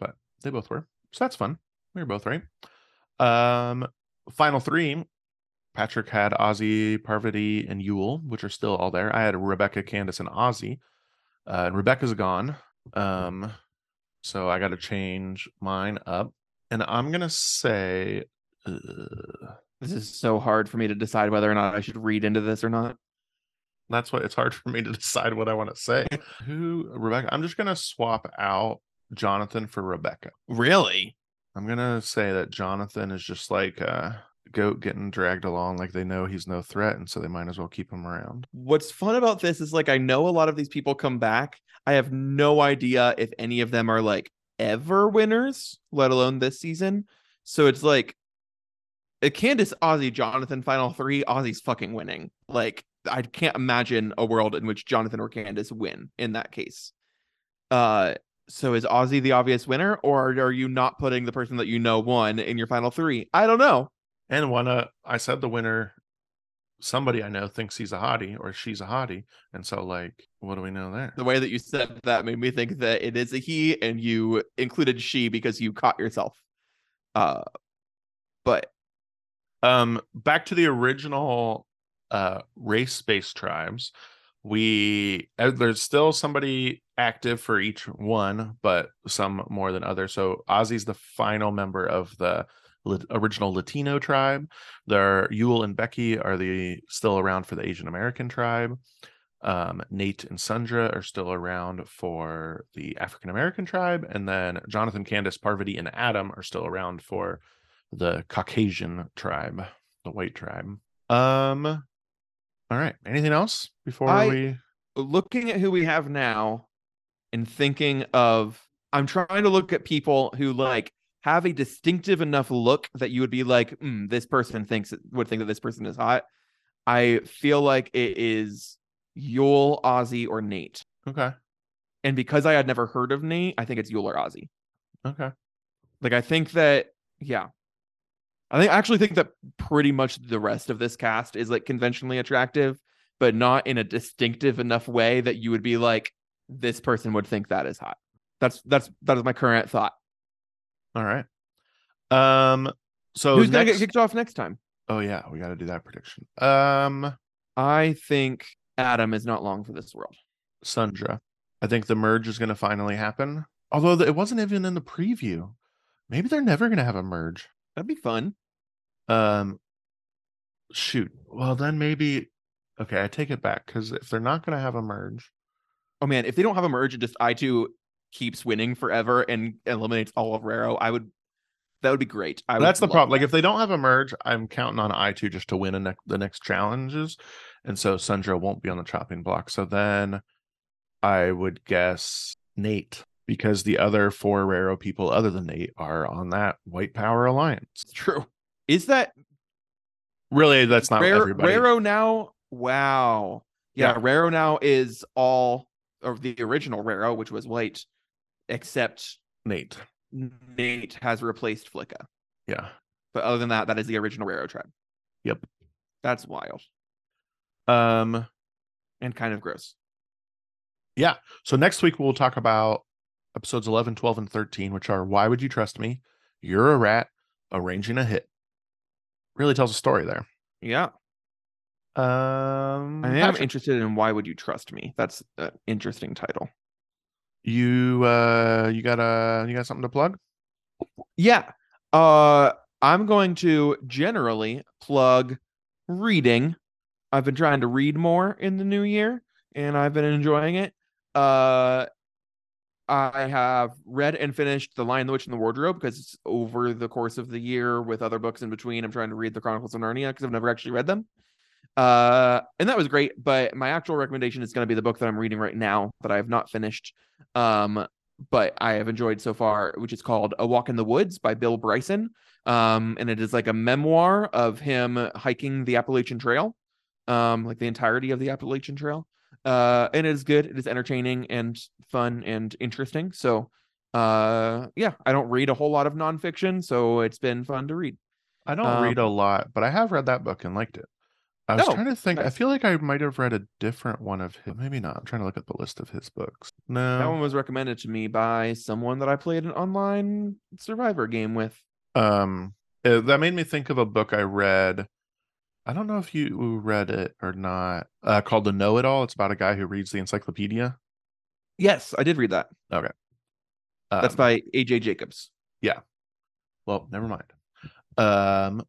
but they both were. So that's fun. We were both right. Um final three patrick had ozzy parvati and yul which are still all there. I had rebecca candace and ozzy. Uh, and rebecca's gone. Um so i got to change mine up. And i'm gonna say uh, This is so hard for me to decide whether or not I should read into this or not. that's what it's hard for me to <laughs> decide what i want to say. Who rebecca i'm just gonna swap out jonathan for rebecca. Really? I'm gonna say that Jonathan is just like a goat getting dragged along, like they know he's no threat, and so they might as well keep him around. What's fun about this is like I know a lot of these people come back. I have no idea if any of them are like ever winners, let alone this season. So it's like a Candace, Ozzy, Jonathan, final three, Ozzy's fucking winning. Like I can't imagine a world in which Jonathan or Candace win in that case. Uh so is Ozzy the obvious winner, or are you not putting the person that you know won in your final three? I don't know. And one, uh, I said the winner, somebody I know thinks he's a hottie or she's a hottie, and so like, what do we know there? The way that you said that made me think that it is a he and you included she because you caught yourself. Uh but Um, back to the original uh race-based tribes. We uh, there's still somebody active for each one, but some more than others. So Ozzy's the final member of the original Latino tribe. There, Yul and Becky are the still around for the Asian American tribe. Um, Nate and Sundra are still around for the African American tribe, and then Jonathan, Candace, Parvati, and Adam are still around for the Caucasian tribe, the white tribe. Um, all right. Anything else before I- we? looking at who we have now and thinking of I'm trying to look at people who like have a distinctive enough look that you would be like, mm, this person thinks would think that this person is hot. I feel like it is Yul, Ozzy, or Nate. Okay. And because I had never heard of Nate, I think it's Yul or Ozzy. Okay. Like I think that, yeah. I think I actually think that pretty much the rest of this cast is like conventionally attractive, but not in a distinctive enough way that you would be like, this person would think that is hot. That's that's that is my current thought. All right. Um. So Who's gonna get kicked off next time? Oh yeah, we got to do that prediction. Um, I think Adam is not long for this world. Sundra. I think the merge is going to finally happen. Although it wasn't even in the preview. Maybe they're never going to have a merge. That'd be fun. Um, shoot. Well, then maybe. Okay, I take it back because if they're not going to have a merge, Oh man, if they don't have a merge just Aitu keeps winning forever and eliminates all of Raro, I would. That would be great. I would that's the problem. Like if they don't have a merge, I'm counting on Aitu just to win a ne- the next challenges, and so Sundra won't be on the chopping block. So then, I would guess Nate because the other four Raro people other than Nate are on that White Power Alliance. It's true. Is that Really, that's not Rare, everybody. Raro now? Wow. Yeah, Yeah. Raro now is all or the original Raro, which was white, except Nate. Nate has replaced Flicka. Yeah. But other than that, that is the original Raro tribe. Yep. That's wild Um. and kind of gross. Yeah. So next week we'll talk about episodes 11, 12, and 13, which are Why Would You Trust Me? You're a Rat, Arranging a Hit. Really tells a story there. Yeah. Um, I am Patrick, interested in why would you trust me? That's an interesting title. You uh you got uh you got something to plug? Yeah. Uh I'm going to generally plug reading. I've been trying to read more in the new year and I've been enjoying it. Uh I have read and finished The Lion, the Witch, and the Wardrobe because it's over the course of the year with other books in between. I'm trying to read The Chronicles of Narnia because I've never actually read them. Uh, and that was great. But my actual recommendation is going to be the book that I'm reading right now that I have not finished. Um, but I have enjoyed so far, which is called A Walk in the Woods by Bill Bryson. Um, and it is like a memoir of him hiking the Appalachian Trail, um, like the entirety of the Appalachian Trail. Uh, and it is good. It is entertaining and fun and interesting. So, uh, yeah, I don't read a whole lot of nonfiction, so it's been fun to read. I don't Um, read a lot, but I have read that book and liked it. I was Oh, trying to think. I feel like I might have read a different one of his. Maybe not. I'm trying to look at the list of his books. No. That one was recommended to me by someone that I played an online Survivor game with. um uh, that made me think of a book i read i don't know if you read it or not uh called the know-it-all it's about a guy who reads the encyclopedia Yes, I did read that. um, That's by AJ Jacobs. Yeah. Well never mind um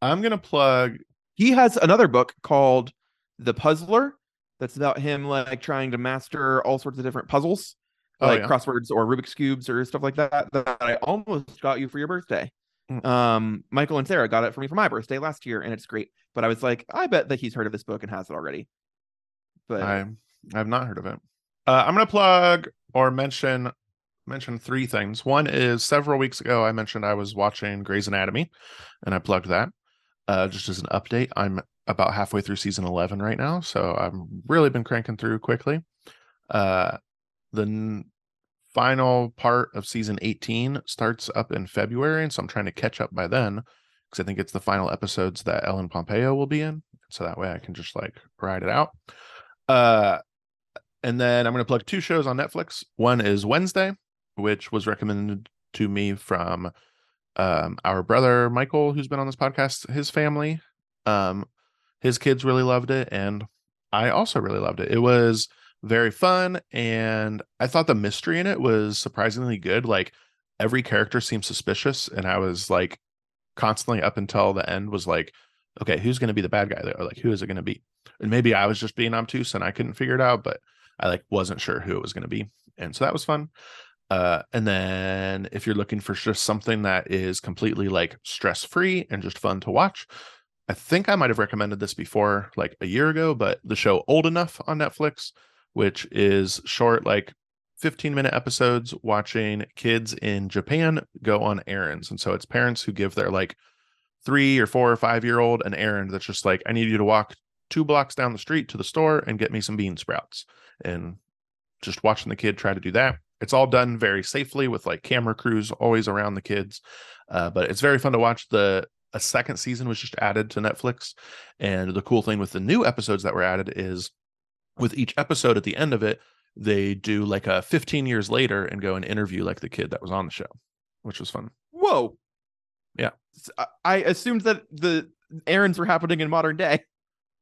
i'm gonna plug He has another book called The Puzzler that's about him like trying to master all sorts of different puzzles, Oh, like yeah. crosswords or Rubik's cubes or stuff like that. That I almost got you for your birthday. Mm. Um, Michael and Sarah got it for me for my birthday last year, and it's great. But I was like, I bet that he's heard of this book and has it already. But i i've not heard of it uh i'm gonna plug or mention mention three things one is several weeks ago i mentioned i was watching Grey's anatomy and i plugged that uh just as an update i'm about halfway through season 11 right now so i've really been cranking through quickly. Uh the n- final part of season 18 starts up in february and so i'm trying to catch up by then because i think it's the final episodes that ellen pompeo will be in so that way i can just like ride it out. Uh and then i'm going to plug two shows on netflix. One is wednesday which was recommended to me from um, our brother michael who's been on this podcast his family um, his kids really loved it and i also really loved it. It was very fun and i thought the mystery in it was surprisingly good. Like every character seemed suspicious and i was like constantly up until the end was like okay who's going to be the bad guy or like who is it going to be? And maybe i was just being obtuse and i couldn't figure it out but i like wasn't sure who it was going to be and so that was fun uh and then if you're looking for just something that is completely like stress free and just fun to watch i think i might have recommended this before like a year ago but the show old enough on netflix which is short like 15 minute episodes watching kids in japan go on errands. And so it's parents who give their like three or four or five year old an errand that's just like i need you to walk two blocks down the street to the store and get me some bean sprouts. And just watching the kid try to do that It's all done very safely with like camera crews always around the kids. Uh, but it's very fun to watch. The a second season was just added to Netflix, and the cool thing with the new episodes that were added is with each episode at the end of it, they do like a 15 years later and go and interview like the kid that was on the show, which was fun. Whoa. Yeah. I assumed that the errands were happening in modern day.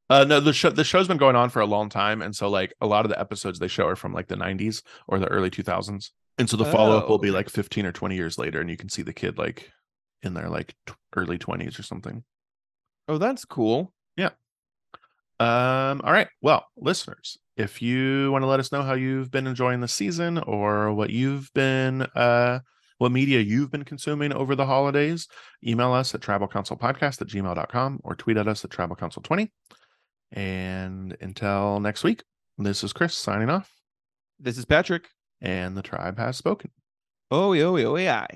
Uh, no, the show the show's been going on for a long time, and so like a lot of the episodes they show are from like the 90s or the early 2000s, and so the follow up Oh, will be like 15 or 20 years later, and you can see the kid like in their like t- early 20s or something. Oh, that's cool. Yeah. Um, all right. Well, listeners, if you want to let us know how you've been enjoying the season or what you've been uh what media you've been consuming over the holidays, email us at tribalcouncilpodcast at gmail.com or tweet at us at tribalcouncil20. And until next week, this is Chris signing off, This is Patrick. and the tribe has spoken. Oh, yo, yo, yeah.